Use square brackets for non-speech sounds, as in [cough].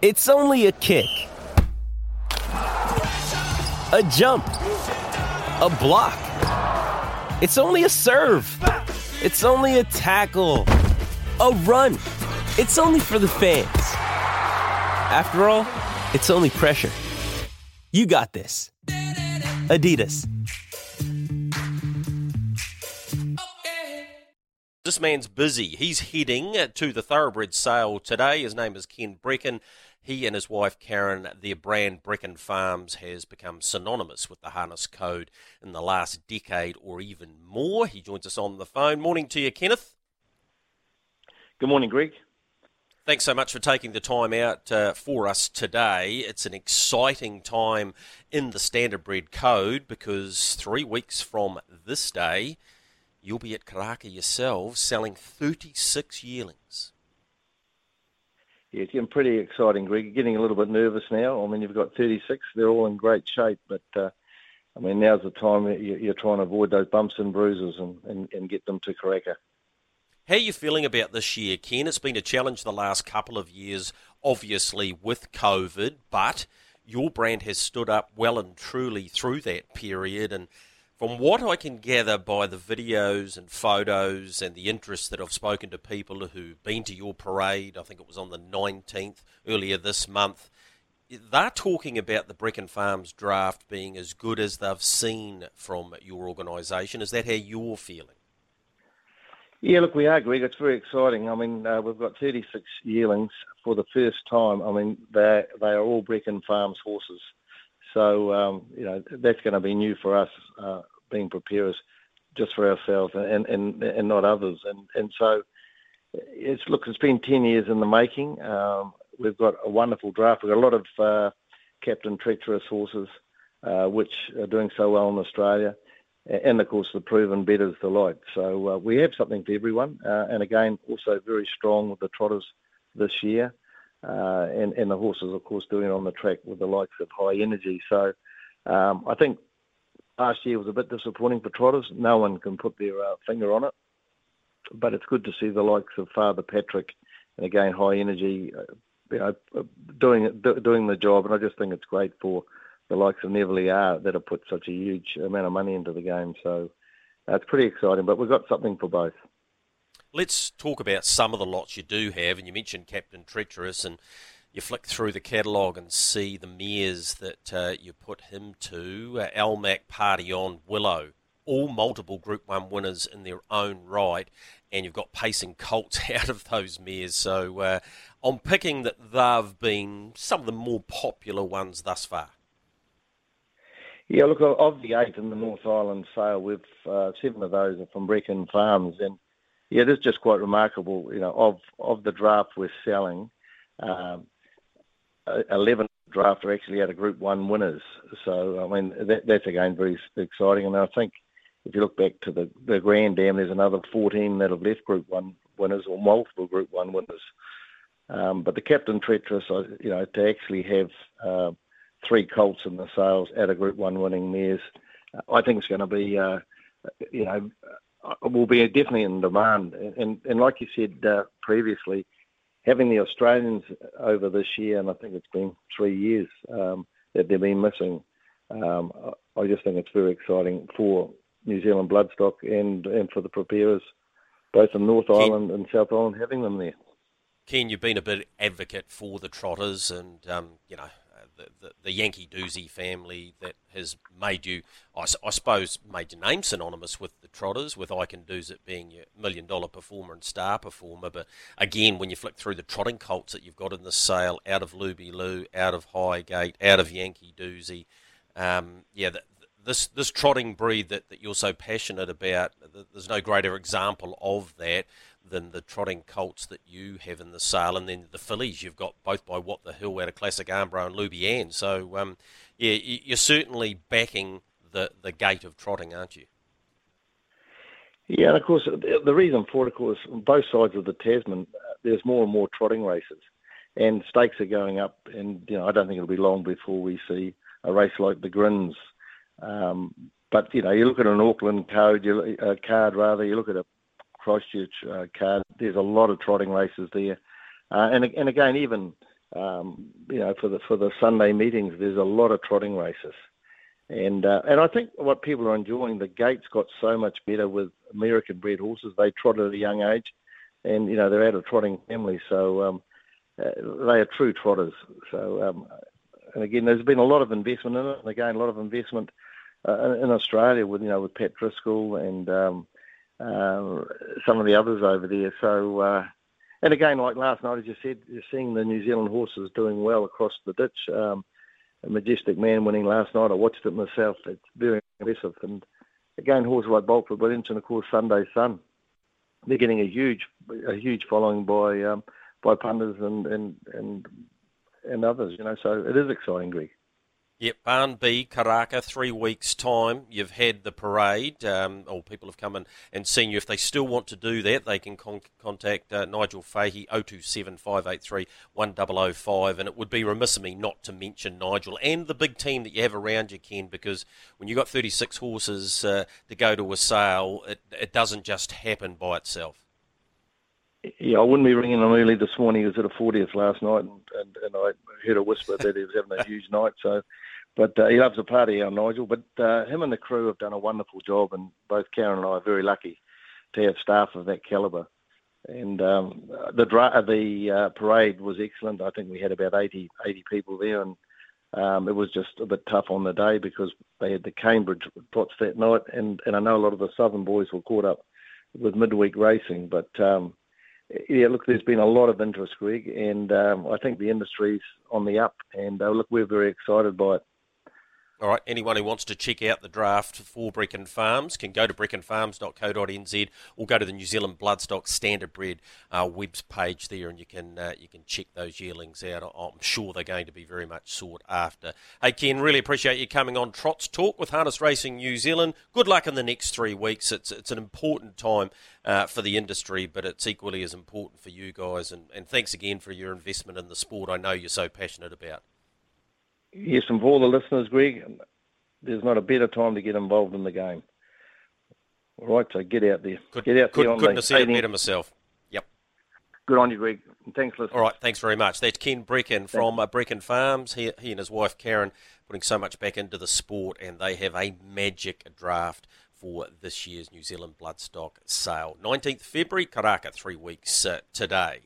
It's only a kick, a jump, a block. It's only a serve. It's only a tackle, a run. It's only for the fans. After all, it's only pressure. You got this. Adidas. This man's busy. He's heading to the Thoroughbred sale today. His name is Ken Breckon. He and his wife Karen, their brand Breckon Farms has become synonymous with the harness code in the last decade or even more. He joins us on the phone. Morning to you, Kenneth. Good morning, Greg. Thanks so much for taking the time out uh, for us today. It's an exciting time in the Standardbred Code because three weeks from this day, you'll be at Karaka yourselves selling 36 yearlings. Yeah, it's getting pretty exciting, Greg. Getting a little bit nervous now. I mean, you've got 36; they're all in great shape, but uh, I mean, now's the time you're trying to avoid those bumps and bruises and, and, and get them to Karaka. How are you feeling about this year, Ken? It's been a challenge the last couple of years, obviously with COVID, but your brand has stood up well and truly through that period, and from what I can gather by the videos and photos and the interest that I've spoken to people who've been to your parade, I think it was on the 19th earlier this month, they're talking about the Breckon Farms draft being as good as they've seen from your organisation. Is that how you're feeling? Yeah, look, we are, Greg. It's very exciting. I mean, uh, we've got 36 yearlings for the first time. I mean, they they are all Breckon Farms horses. So um, you know that's going to be new for us, uh, being preparers, just for ourselves and and and not others. And and so it's look, it's been ten years in the making. Um, we've got a wonderful draft. We've got a lot of uh, Captain Treacherous horses, uh, which are doing so well in Australia, and of course the proven Bettor's Delight. So uh, we have something for everyone, and again also very strong with the trotters this year and, and the horses, of course, doing it on the track with the likes of High Energy. So um, I think last year was a bit disappointing for trotters. No one can put their uh, finger on it, but it's good to see the likes of Father Patrick and again High Energy, uh, you know, doing do, doing the job. And I just think it's great for the likes of Neville are that have put such a huge amount of money into the game. So uh, it's pretty exciting. But we've got something for both. Let's talk about some of the lots you do have, and you mentioned Captain Treacherous, and you flick through the catalogue and see the mares that uh, you put him to. Uh, Almac, Party On, Willow, all multiple Group 1 winners in their own right, and you've got pacing colts [laughs] out of those mares. So uh, I'm picking that they've been some of the more popular ones thus far. Yeah, look, of the eight in the North Island sale, we've uh, seven of those are from Breckon Farms, and yeah, it is just quite remarkable. You know, of of the draft we're selling, um, eleven draft are actually out of Group One winners. So I mean, that, that's again very exciting. And I think if you look back to the the Grand Dam, there's another fourteen that have left Group One winners or multiple Group One winners. Um, but the Captain Treacherous, you know, to actually have uh, three colts in the sales out of Group One winning mares, I think it's going to be, uh, you know, will be definitely in demand. And and like you said uh, previously, having the Australians over this year, and I think it's been three years um, that they've been missing. Um, I just think it's very exciting for New Zealand bloodstock and and for the preparers, both in North Ken, Island and South Island, having them there. Ken, you've been a bit advocate for the trotters, and um, you know the, the, Yankee Doozy family that has made you, I, I, suppose, made your name synonymous with the Trotters, with I Can Doosit being your million dollar performer and star performer. But again, when you flick through the trotting colts that you've got in the sale, out of Luby Lou, out of Highgate, out of Yankee Doozy, um, yeah, the, this this trotting breed that, that you're so passionate about, there's no greater example of that than the trotting colts that you have in the sale, and then the fillies you've got both by What the Hill out of Classic Armbro and Luby So um, yeah, you're certainly backing the the gate of trotting, aren't you? Yeah, and of course the reason for it, of course, on both sides of the Tasman, uh, there's more and more trotting races, and stakes are going up, and you know I don't think it'll be long before we see a race like the Grins. Um, but you know, you look at an Auckland code, you, uh, card rather, you look at a Christchurch uh, card. There's a lot of trotting races there, uh, and and again, even um, you know, for the for the Sunday meetings, there's a lot of trotting races, and uh, and I think what people are enjoying, the gates got so much better with American bred horses. They trot at a young age, and you know they're out of trotting families, so um, uh, they are true trotters. So um, and again, there's been a lot of investment in it, and again, a lot of investment uh, in Australia with you know with Pat Driscoll and um, uh, some of the others over there. So. Uh, and again, like last night, as you said, you're seeing the New Zealand horses doing well across the ditch. Um, a majestic man winning last night. I watched it myself. It's very impressive. And again, horses like Boltwood Williams and of course Sundees Son, they're getting a huge, a huge following by um, by punters and and and and others. You know, so it is exciting, Greg. Yep, Barn B, Karaka, three weeks' time. You've had the parade, um, or people have come in and seen you. If they still want to do that, they can con- contact uh, Nigel Fahey, 027 583 1005. And it would be remiss of me not to mention Nigel and the big team that you have around you, Ken, because when you've got 36 horses uh, to go to a sale, it, it doesn't just happen by itself. Yeah, I wouldn't be ringing him early this morning. He was at a 40th last night, and, and, and I heard a whisper that he was having a huge night. So but uh, he loves a party, our Nigel. But uh, him and the crew have done a wonderful job, and both Karen and I are very lucky to have staff of that calibre. And um, the dra- the uh, parade was excellent. I think we had about 80, 80 people there, and um, it was just a bit tough on the day because they had the Cambridge plots that night, and, and I know a lot of the Southern boys were caught up with midweek racing. But um, yeah, look, there's been a lot of interest, Greg, and um, I think the industry's on the up. And uh, look, we're very excited by it. All right, anyone who wants to check out the draft for Breckon Farms can go to breckonfarms.co.nz or go to the New Zealand Bloodstock Standard Bred uh, webs page there, and you can uh, you can check those yearlings out. I'm sure they're going to be very much sought after. Hey Ken, really appreciate you coming on Trots Talk with Harness Racing New Zealand. Good luck in the next three weeks. It's it's an important time uh, for the industry, but it's equally as important for you guys. And, and thanks again for your investment in the sport. I know you're so passionate about. Yes, and for all the listeners, Greg, there's not a better time to get involved in the game. All right, so get out there. Could, get out could, there. Couldn't have said it better myself. Yep. Good on you, Greg. Thanks, listeners. All right, thanks very much. That's Ken Breckon from uh, Breckon Farms. He, he and his wife Karen putting so much back into the sport, and they have a magic draft for this year's New Zealand Bloodstock sale. 19th February, Karaka, three weeks uh, today.